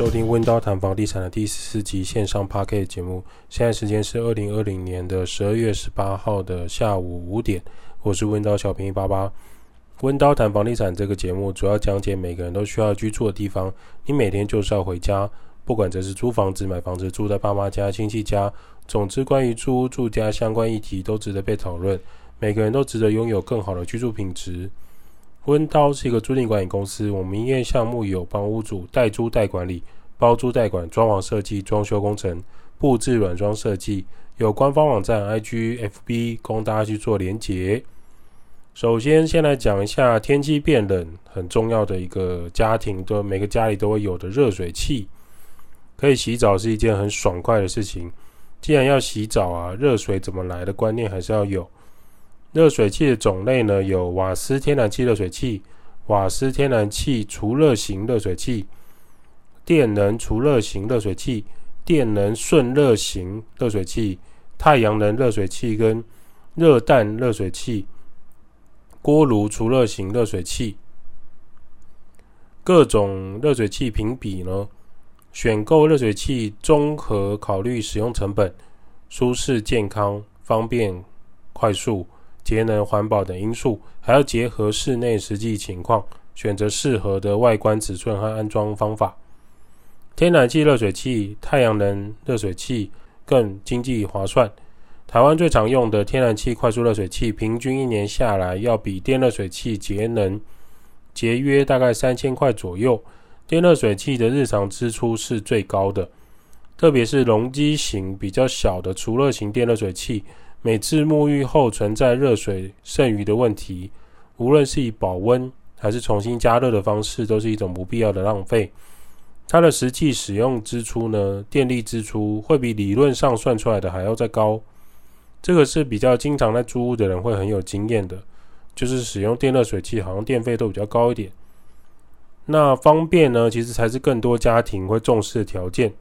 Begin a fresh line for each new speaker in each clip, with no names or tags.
收听温刀谈房地产的第四集线上 Podcast 节目。现在时间是二零二零年的十二月十八号的下午五点。我是温刀小平八八。温刀谈房地产这个节目主要讲解每个人都需要居住的地方。你每天就是要回家，不管这是租房子、买房子、住在爸妈家、亲戚家，总之关于租住家相关议题都值得被讨论。每个人都值得拥有更好的居住品质。温刀是一个租赁管理公司，我们营业项目有帮屋主代租代管理、包租代管、装潢设计、装修工程、布置软装设计，有官方网站、IG、FB 供大家去做连结。首先，先来讲一下天气变冷很重要的一个家庭，都每个家里都会有的热水器，可以洗澡是一件很爽快的事情。既然要洗澡啊，热水怎么来的观念还是要有。热水器的种类呢，有瓦斯天然气热水器、瓦斯天然气除热型热水器、电能除热型热水器、电能顺热型热水器、太阳能热水器跟热弹热水器、锅炉除热型热水器。各种热水器评比呢，选购热水器综合考虑使用成本、舒适、健康、方便、快速。节能环保等因素，还要结合室内实际情况，选择适合的外观尺寸和安装方法。天然气热水器、太阳能热水器更经济划算。台湾最常用的天然气快速热水器，平均一年下来要比电热水器节能节约大概三千块左右。电热水器的日常支出是最高的，特别是容积型比较小的储热型电热水器。每次沐浴后存在热水剩余的问题，无论是以保温还是重新加热的方式，都是一种不必要的浪费。它的实际使用支出呢，电力支出会比理论上算出来的还要再高。这个是比较经常在租屋的人会很有经验的，就是使用电热水器，好像电费都比较高一点。那方便呢，其实才是更多家庭会重视的条件。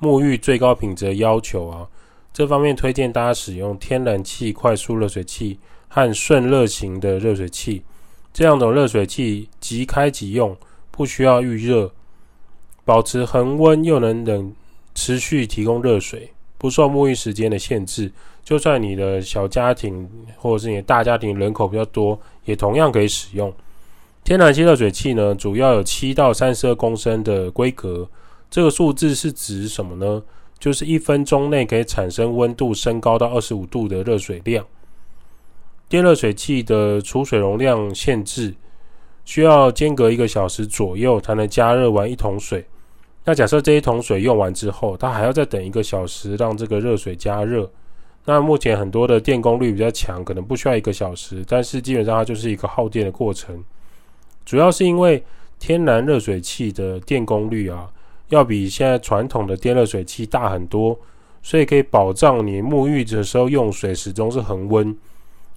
沐浴最高品质的要求啊。这方面推荐大家使用天然气快速热水器和顺热型的热水器，这两种热水器即开即用，不需要预热，保持恒温又能冷持续提供热水，不受沐浴时间的限制。就算你的小家庭或者是你的大家庭人口比较多，也同样可以使用。天然气热水器呢，主要有七到三十二公升的规格，这个数字是指什么呢？就是一分钟内可以产生温度升高到二十五度的热水量。电热水器的储水容量限制，需要间隔一个小时左右才能加热完一桶水。那假设这一桶水用完之后，它还要再等一个小时让这个热水加热。那目前很多的电功率比较强，可能不需要一个小时，但是基本上它就是一个耗电的过程。主要是因为天然热水器的电功率啊。要比现在传统的电热水器大很多，所以可以保障你沐浴的时候用水始终是恒温。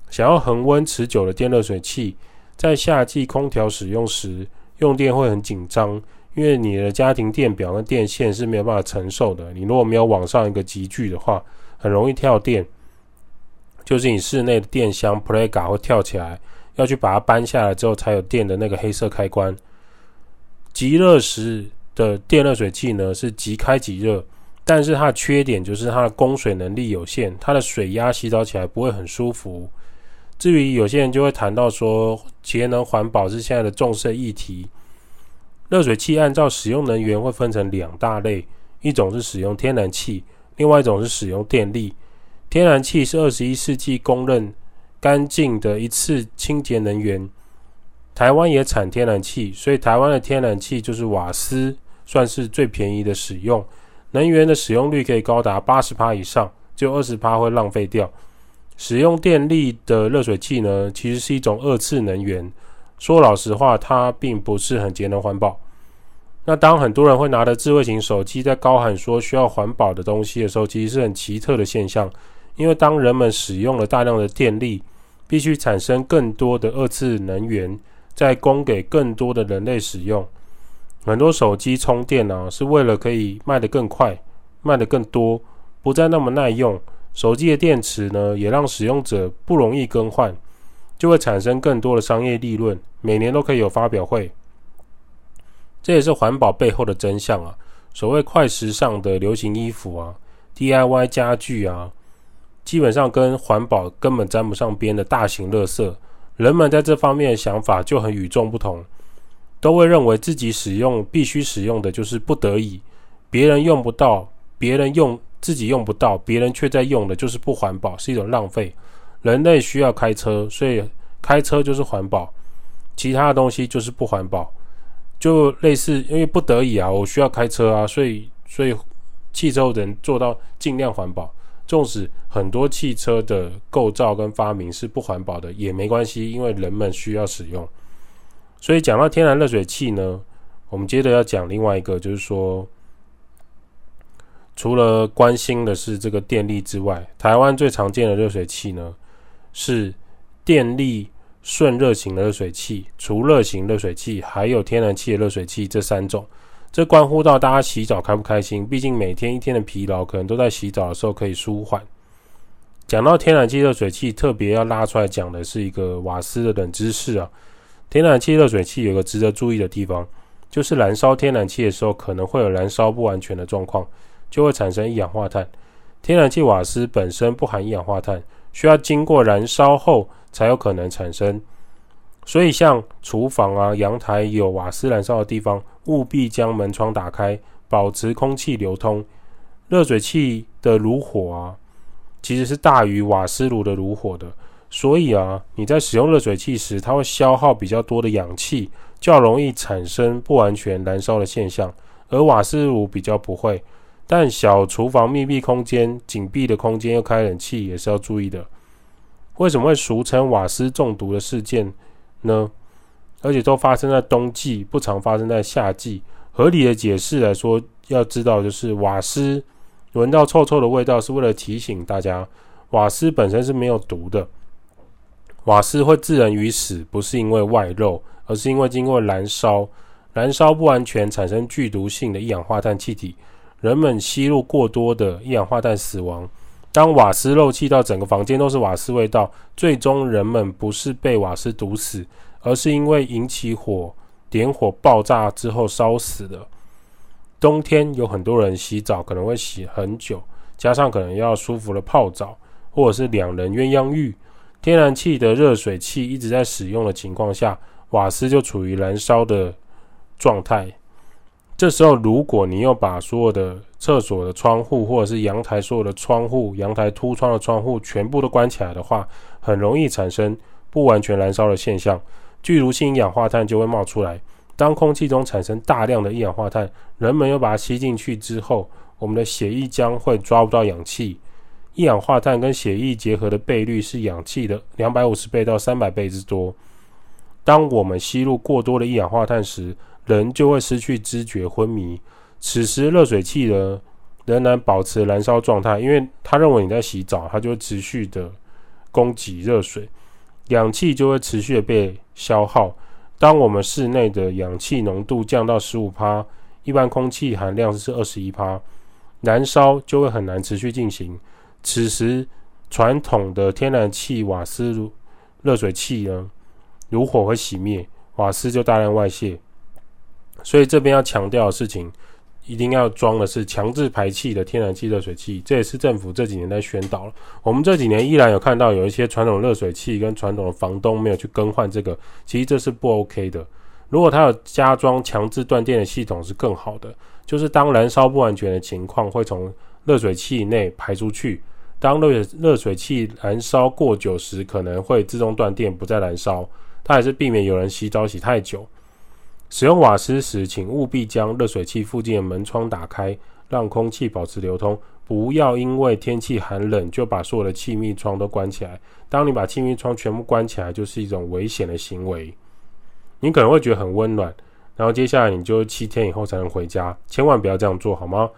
想要恒温持久的电热水器，在夏季空调使用时用电会很紧张，因为你的家庭电表跟电线是没有办法承受的。你如果没有往上一个集聚的话，很容易跳电。就是你室内的电箱 Plaga 会跳起来，要去把它搬下来之后才有电的那个黑色开关。极热时。的电热水器呢，是即开即热，但是它的缺点就是它的供水能力有限，它的水压洗澡起来不会很舒服。至于有些人就会谈到说，节能环保是现在的重视议题。热水器按照使用能源会分成两大类，一种是使用天然气，另外一种是使用电力。天然气是二十一世纪公认干净的一次清洁能源。台湾也产天然气，所以台湾的天然气就是瓦斯。算是最便宜的使用，能源的使用率可以高达八十趴以上，只有二十趴会浪费掉。使用电力的热水器呢，其实是一种二次能源。说老实话，它并不是很节能环保。那当很多人会拿着智慧型手机在高喊说需要环保的东西的时候，其实是很奇特的现象。因为当人们使用了大量的电力，必须产生更多的二次能源，再供给更多的人类使用。很多手机充电呢、啊，是为了可以卖得更快、卖得更多，不再那么耐用。手机的电池呢，也让使用者不容易更换，就会产生更多的商业利润。每年都可以有发表会。这也是环保背后的真相啊！所谓快时尚的流行衣服啊，DIY 家具啊，基本上跟环保根本沾不上边的大型垃圾，人们在这方面的想法就很与众不同，都会认为自己使用必须使用的就是不得已，别人用不到，别人用自己用不到，别人却在用的就是不环保，是一种浪费。人类需要开车，所以开车就是环保，其他的东西就是不环保。就类似，因为不得已啊，我需要开车啊，所以所以汽车能做到尽量环保。纵使很多汽车的构造跟发明是不环保的，也没关系，因为人们需要使用。所以讲到天然热水器呢，我们接着要讲另外一个，就是说，除了关心的是这个电力之外，台湾最常见的热水器呢是电力。顺热型的热水器、储热型热水器，还有天然气的热水器这三种，这关乎到大家洗澡开不开心。毕竟每天一天的疲劳，可能都在洗澡的时候可以舒缓。讲到天然气热水器，特别要拉出来讲的是一个瓦斯的冷知识啊。天然气热水器有个值得注意的地方，就是燃烧天然气的时候，可能会有燃烧不完全的状况，就会产生一氧化碳。天然气瓦斯本身不含一氧化碳，需要经过燃烧后。才有可能产生，所以像厨房啊、阳台有瓦斯燃烧的地方，务必将门窗打开，保持空气流通。热水器的炉火啊，其实是大于瓦斯炉的炉火的，所以啊，你在使用热水器时，它会消耗比较多的氧气，较容易产生不完全燃烧的现象，而瓦斯炉比较不会。但小厨房密闭空间、紧闭的空间又开冷气，也是要注意的。为什么会俗称瓦斯中毒的事件呢？而且都发生在冬季，不常发生在夏季。合理的解释来说，要知道就是瓦斯闻到臭臭的味道，是为了提醒大家，瓦斯本身是没有毒的。瓦斯会致人于死，不是因为外漏，而是因为经过燃烧，燃烧不完全产生剧毒性的一氧化碳气体，人们吸入过多的一氧化碳死亡。当瓦斯漏气到整个房间都是瓦斯味道，最终人们不是被瓦斯毒死，而是因为引起火、点火爆炸之后烧死的。冬天有很多人洗澡可能会洗很久，加上可能要舒服的泡澡，或者是两人鸳鸯浴。天然气的热水器一直在使用的情况下，瓦斯就处于燃烧的状态。这时候，如果你又把所有的厕所的窗户，或者是阳台所有的窗户、阳台凸窗的窗户全部都关起来的话，很容易产生不完全燃烧的现象，剧毒性一氧化碳就会冒出来。当空气中产生大量的一氧化碳，人们又把它吸进去之后，我们的血液将会抓不到氧气。一氧化碳跟血液结合的倍率是氧气的两百五十倍到三百倍之多。当我们吸入过多的一氧化碳时，人就会失去知觉、昏迷。此时，热水器呢仍然保持燃烧状态，因为他认为你在洗澡，它就会持续的供给热水，氧气就会持续的被消耗。当我们室内的氧气浓度降到十五帕，一般空气含量是二十一帕，燃烧就会很难持续进行。此时，传统的天然气瓦斯热水器呢，炉火会熄灭，瓦斯就大量外泄。所以这边要强调的事情，一定要装的是强制排气的天然气热水器，这也是政府这几年在宣导了。我们这几年依然有看到有一些传统热水器跟传统的房东没有去更换这个，其实这是不 OK 的。如果它有加装强制断电的系统是更好的，就是当燃烧不完全的情况会从热水器内排出去，当热热水器燃烧过久时可能会自动断电不再燃烧，它还是避免有人洗澡洗太久。使用瓦斯时，请务必将热水器附近的门窗打开，让空气保持流通。不要因为天气寒冷就把所有的气密窗都关起来。当你把气密窗全部关起来，就是一种危险的行为。你可能会觉得很温暖，然后接下来你就七天以后才能回家。千万不要这样做，好吗？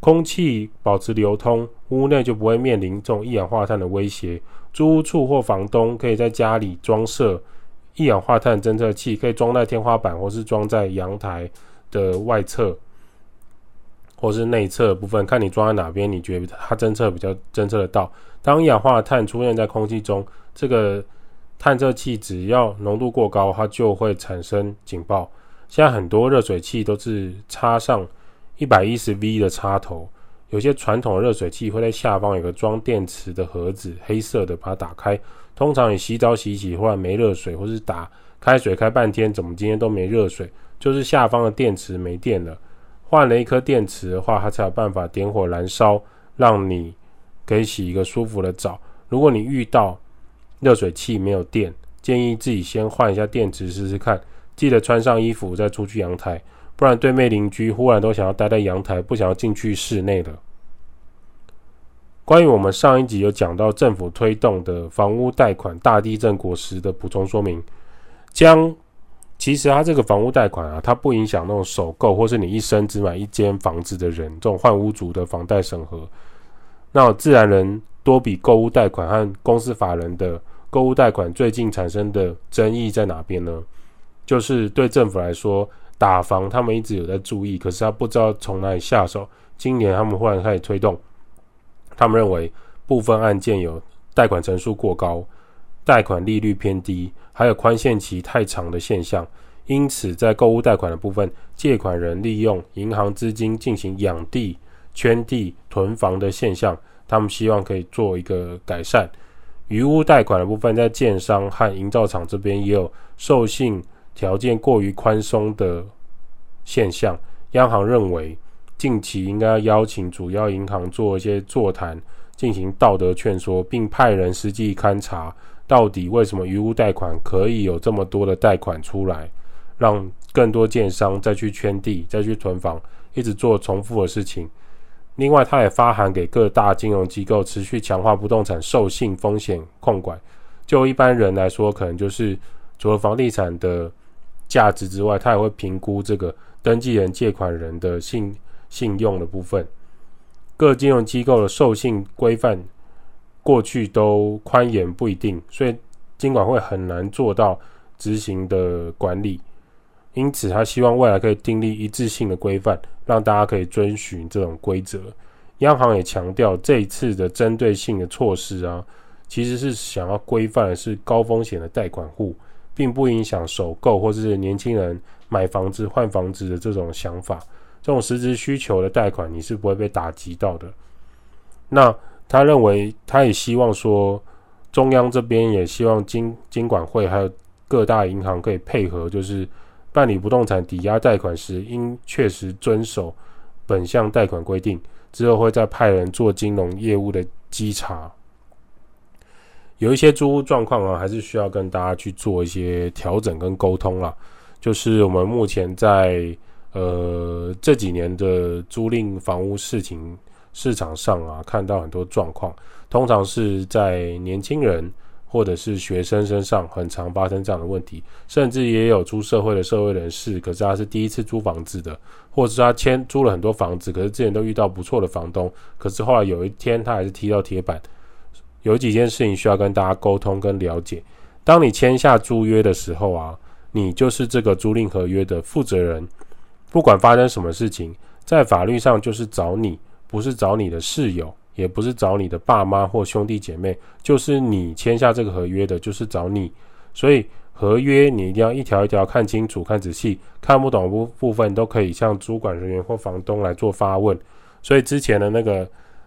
空气保持流通，屋内就不会面临这种一氧化碳的威胁。租屋处或房东可以在家里装设。一氧化碳侦测器可以装在天花板，或是装在阳台的外侧，或是内侧部分，看你装在哪边，你觉得它侦测比较侦测得到。当一氧化碳出现在空气中，这个探测器只要浓度过高，它就会产生警报。现在很多热水器都是插上一百一十 V 的插头，有些传统热水器会在下方有个装电池的盒子，黑色的，把它打开。通常你洗澡洗洗，忽然没热水，或是打开水开半天，怎么今天都没热水？就是下方的电池没电了。换了一颗电池的话，它才有办法点火燃烧，让你可以洗一个舒服的澡。如果你遇到热水器没有电，建议自己先换一下电池试试看。记得穿上衣服再出去阳台，不然对面邻居忽然都想要待在阳台，不想要进去室内了。关于我们上一集有讲到政府推动的房屋贷款大地震果实的补充说明，将其实它这个房屋贷款啊，它不影响那种首购或是你一生只买一间房子的人，这种换屋族的房贷审核。那自然人多笔购物贷款和公司法人的购物贷款最近产生的争议在哪边呢？就是对政府来说，打房他们一直有在注意，可是他不知道从哪里下手。今年他们忽然开始推动，他们认为部分案件有贷款成数过高、贷款利率偏低，还有宽限期太长的现象。因此，在购物贷款的部分，借款人利用银行资金进行养地、圈地、囤房的现象，他们希望可以做一个改善。余屋贷款的部分，在建商和营造厂这边也有授信。条件过于宽松的现象，央行认为近期应该要邀请主要银行做一些座谈，进行道德劝说，并派人实际勘察，到底为什么余屋贷款可以有这么多的贷款出来，让更多建商再去圈地、再去囤房，一直做重复的事情。另外，他也发函给各大金融机构，持续强化不动产授信风险控管。就一般人来说，可能就是除了房地产的。价值之外，他也会评估这个登记人、借款人的信信用的部分。各金融机构的授信规范过去都宽严不一定，所以监管会很难做到执行的管理。因此，他希望未来可以订立一致性的规范，让大家可以遵循这种规则。央行也强调，这一次的针对性的措施啊，其实是想要规范的是高风险的贷款户。并不影响首购或者是年轻人买房子换房子的这种想法，这种实质需求的贷款你是不会被打击到的。那他认为，他也希望说，中央这边也希望金金管会还有各大银行可以配合，就是办理不动产抵押贷款时，应确实遵守本项贷款规定，之后会再派人做金融业务的稽查。有一些租屋状况啊，还是需要跟大家去做一些调整跟沟通啦。就是我们目前在呃这几年的租赁房屋事情市场上啊，看到很多状况，通常是在年轻人或者是学生身上很常发生这样的问题，甚至也有出社会的社会人士，可是他是第一次租房子的，或者是他签租了很多房子，可是之前都遇到不错的房东，可是后来有一天他还是踢到铁板。有几件事情需要跟大家沟通跟了解。当你签下租约的时候啊，你就是这个租赁合约的负责人。不管发生什么事情，在法律上就是找你，不是找你的室友，也不是找你的爸妈或兄弟姐妹，就是你签下这个合约的，就是找你。所以合约你一定要一条一条看清楚、看仔细，看不懂部部分都可以向主管人员或房东来做发问。所以之前的那个。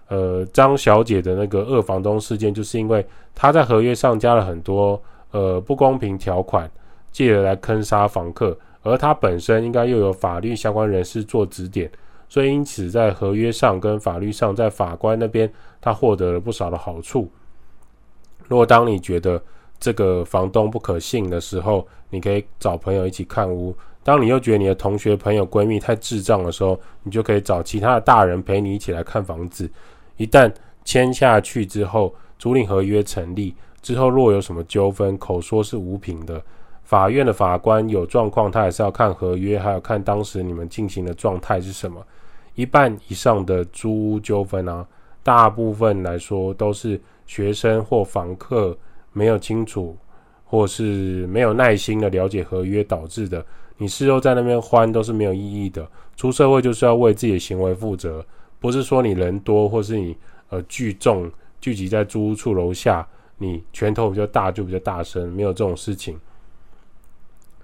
呃，张小姐的那个二房东事件，就是因为她在合约上加了很多呃不公平条款，借而来坑杀房客，而她本身应该又有法律相关人士做指点，所以因此在合约上跟法律上，在法官那边，她获得了不少的好处。如果当你觉得这个房东不可信的时候，你可以找朋友一起看屋；当你又觉得你的同学、朋友、闺蜜太智障的时候，你就可以找其他的大人陪你一起来看房子。一旦签下去之后，租赁合约成立之后，若有什么纠纷，口说是无凭的。法院的法官有状况，他还是要看合约，还有看当时你们进行的状态是什么。一半以上的租屋纠纷啊，大部分来说都是学生或房客没有清楚，或是没有耐心的了解合约导致的。你事后在那边欢都是没有意义的。出社会就是要为自己的行为负责。不是说你人多，或是你呃聚众聚集在租屋处楼下，你拳头比较大就比较大声，没有这种事情。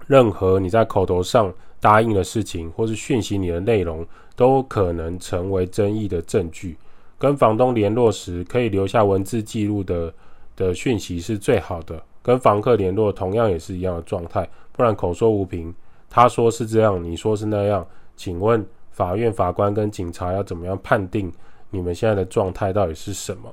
任何你在口头上答应的事情，或是讯息你的内容，都可能成为争议的证据。跟房东联络时，可以留下文字记录的的讯息是最好的。跟房客联络同样也是一样的状态，不然口说无凭。他说是这样，你说是那样，请问法院法官跟警察要怎么样判定你们现在的状态到底是什么？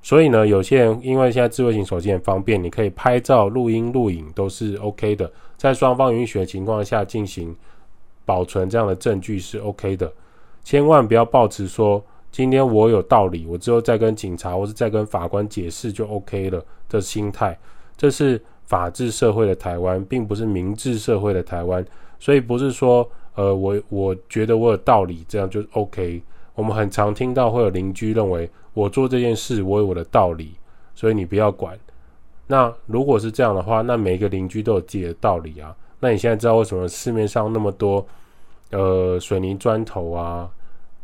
所以呢，有些人因为现在智慧型手机很方便，你可以拍照、录音、录影都是 OK 的，在双方允许的情况下进行保存这样的证据是 OK 的。千万不要抱持说今天我有道理，我之后再跟警察或是再跟法官解释就 OK 了的心态。这是法治社会的台湾，并不是民治社会的台湾，所以不是说呃我我觉得我有道理，这样就 OK。我们很常听到会有邻居认为我做这件事我有我的道理，所以你不要管。那如果是这样的话，那每一个邻居都有自己的道理啊。那你现在知道为什么市面上那么多呃水泥砖头啊，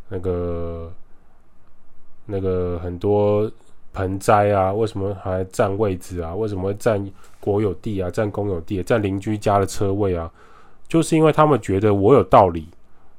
那个那个很多盆栽啊，为什么还占位置啊？为什么会占国有地啊？占公有地，占邻居家的车位啊？就是因为他们觉得我有道理，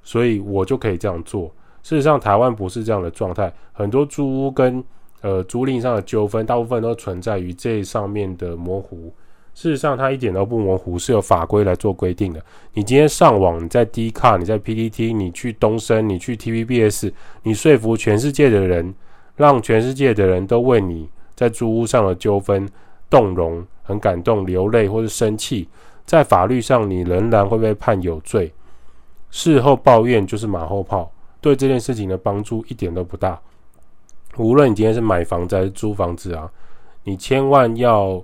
所以我就可以这样做。事实上，台湾不是这样的状态。很多租屋跟呃租赁上的纠纷，大部分都存在于这上面的模糊。事实上，它一点都不模糊，是有法规来做规定的。你今天上网，你在 D 卡你在 PTT，你去东升，你去 TVBS，你说服全世界的人，让全世界的人都为你在租屋上的纠纷动容、很感动、流泪或是生气，在法律上你仍然会被判有罪。事后抱怨就是马后炮。对这件事情的帮助一点都不大。无论你今天是买房子还是租房子啊，你千万要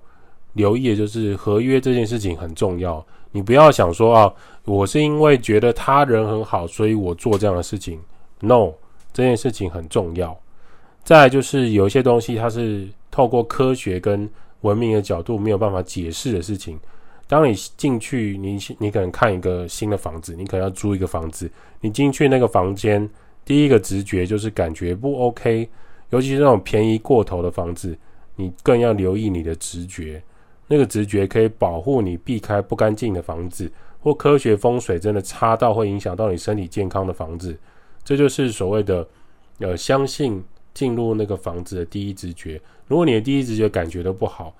留意的就是合约这件事情很重要。你不要想说啊，我是因为觉得他人很好，所以我做这样的事情。No，这件事情很重要。再就是有一些东西，它是透过科学跟文明的角度没有办法解释的事情。当你进去，你你可能看一个新的房子，你可能要租一个房子，你进去那个房间，第一个直觉就是感觉不 OK，尤其是那种便宜过头的房子，你更要留意你的直觉，那个直觉可以保护你避开不干净的房子，或科学风水真的差到会影响到你身体健康的房子，这就是所谓的呃相信进入那个房子的第一直觉。如果你的第一直觉感觉都不好，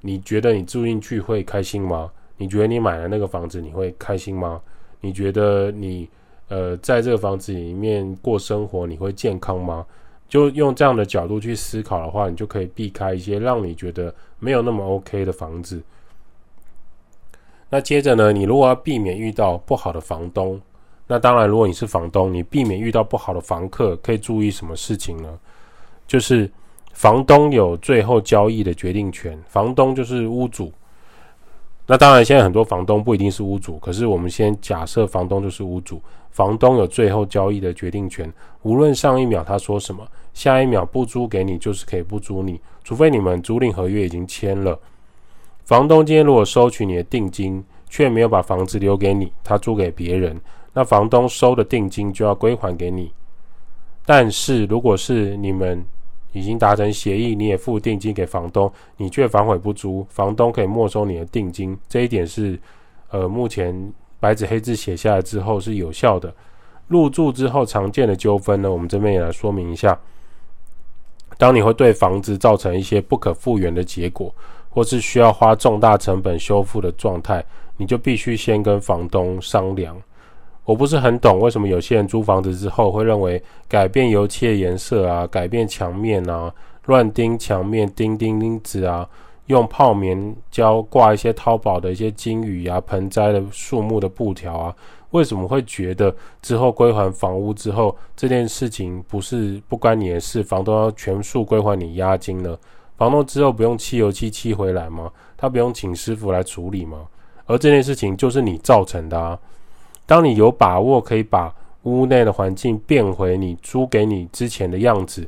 你觉得你住进去会开心吗？你觉得你买了那个房子你会开心吗？你觉得你呃在这个房子里面过生活你会健康吗？就用这样的角度去思考的话，你就可以避开一些让你觉得没有那么 OK 的房子。那接着呢，你如果要避免遇到不好的房东，那当然如果你是房东，你避免遇到不好的房客，可以注意什么事情呢？就是。房东有最后交易的决定权，房东就是屋主。那当然，现在很多房东不一定是屋主，可是我们先假设房东就是屋主，房东有最后交易的决定权。无论上一秒他说什么，下一秒不租给你就是可以不租你，除非你们租赁合约已经签了。房东今天如果收取你的定金，却没有把房子留给你，他租给别人，那房东收的定金就要归还给你。但是如果是你们已经达成协议，你也付定金给房东，你却反悔不租，房东可以没收你的定金。这一点是，呃，目前白纸黑字写下来之后是有效的。入住之后常见的纠纷呢，我们这边也来说明一下。当你会对房子造成一些不可复原的结果，或是需要花重大成本修复的状态，你就必须先跟房东商量。我不是很懂为什么有些人租房子之后会认为改变油漆的颜色啊，改变墙面啊，乱钉墙面钉钉钉子啊，用泡棉胶挂一些淘宝的一些金鱼啊、盆栽的树木的布条啊，为什么会觉得之后归还房屋之后这件事情不是不关你的事，房东要全数归还你押金呢？房东之后不用漆油漆漆回来吗？他不用请师傅来处理吗？而这件事情就是你造成的啊。当你有把握可以把屋内的环境变回你租给你之前的样子，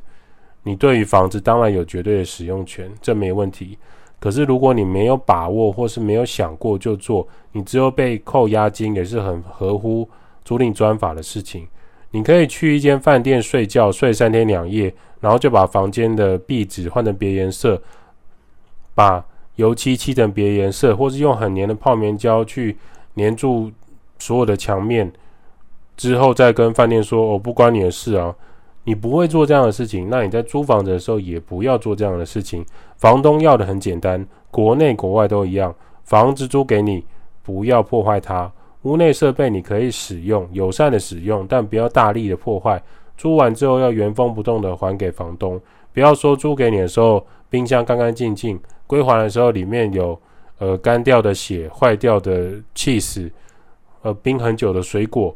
你对于房子当然有绝对的使用权，这没问题。可是如果你没有把握，或是没有想过就做，你只有被扣押金，也是很合乎租赁专法的事情。你可以去一间饭店睡觉，睡三天两夜，然后就把房间的壁纸换成别颜色，把油漆漆成别颜色，或是用很黏的泡棉胶去黏住。所有的墙面，之后再跟饭店说，我、哦、不关你的事啊。你不会做这样的事情，那你在租房子的时候也不要做这样的事情。房东要的很简单，国内国外都一样，房子租给你，不要破坏它。屋内设备你可以使用，友善的使用，但不要大力的破坏。租完之后要原封不动的还给房东，不要说租给你的时候冰箱干干净净，归还的时候里面有呃干掉的血、坏掉的起司，呃冰很久的水果，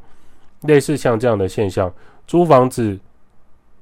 类似像这样的现象，租房子。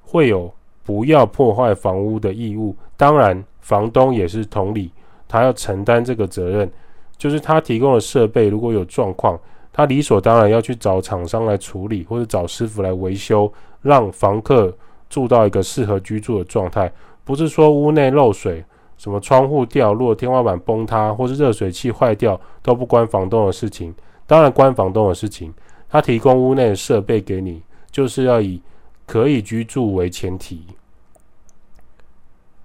会有不要破坏房屋的义务，当然房东也是同理，他要承担这个责任，就是他提供的设备如果有状况，他理所当然要去找厂商来处理，或者找师傅来维修，让房客住到一个适合居住的状态。不是说屋内漏水，什么窗户掉落、天花板崩塌，或是热水器坏掉都不关房东的事情，当然关房东的事情。他提供屋内的设备给你，就是要以。可以居住为前提。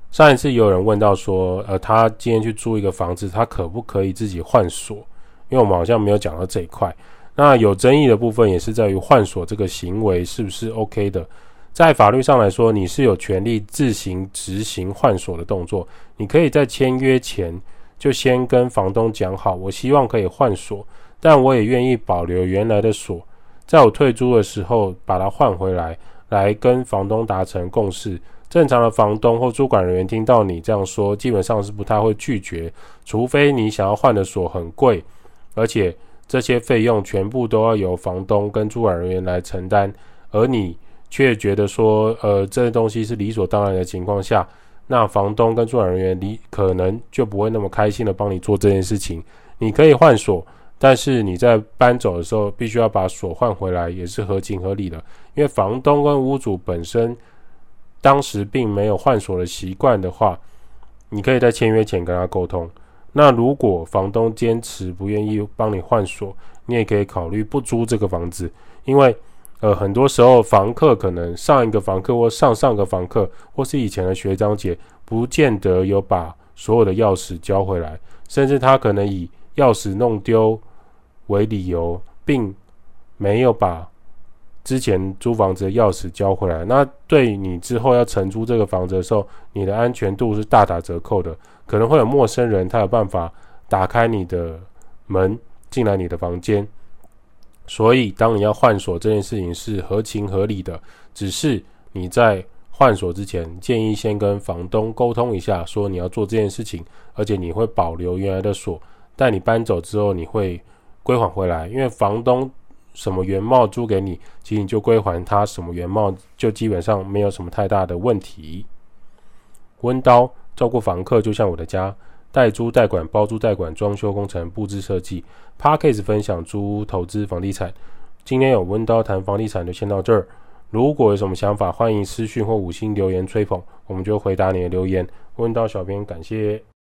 上一次有人问到说，呃，他今天去租一个房子，他可不可以自己换锁？因为我们好像没有讲到这一块。那有争议的部分也是在于换锁这个行为是不是 OK 的？在法律上来说，你是有权利自行执行换锁的动作。你可以在签约前就先跟房东讲好，我希望可以换锁，但我也愿意保留原来的锁，在我退租的时候把它换回来。来跟房东达成共识。正常的房东或租管人员听到你这样说，基本上是不太会拒绝，除非你想要换的锁很贵，而且这些费用全部都要由房东跟租管人员来承担，而你却觉得说，呃，这些东西是理所当然的情况下，那房东跟租管人员你可能就不会那么开心的帮你做这件事情。你可以换锁。但是你在搬走的时候，必须要把锁换回来，也是合情合理的。因为房东跟屋主本身当时并没有换锁的习惯的话，你可以在签约前跟他沟通。那如果房东坚持不愿意帮你换锁，你也可以考虑不租这个房子。因为呃，很多时候房客可能上一个房客或上上个房客或是以前的学长姐，不见得有把所有的钥匙交回来，甚至他可能以钥匙弄丢。为理由，并没有把之前租房子的钥匙交回来，那对你之后要承租这个房子的时候，你的安全度是大打折扣的。可能会有陌生人，他有办法打开你的门进来你的房间，所以当你要换锁这件事情是合情合理的。只是你在换锁之前，建议先跟房东沟通一下，说你要做这件事情，而且你会保留原来的锁，但你搬走之后你会。归还回来，因为房东什么原貌租给你，其实你就归还他什么原貌，就基本上没有什么太大的问题。温刀照顾房客就像我的家，代租代管、包租代管、装修工程、布置设计。Podcast 分享租屋投资房地产。今天有温刀谈房地产就先到这儿。如果有什么想法，欢迎私讯或五星留言吹捧，我们就回答你的留言。温刀小编感谢。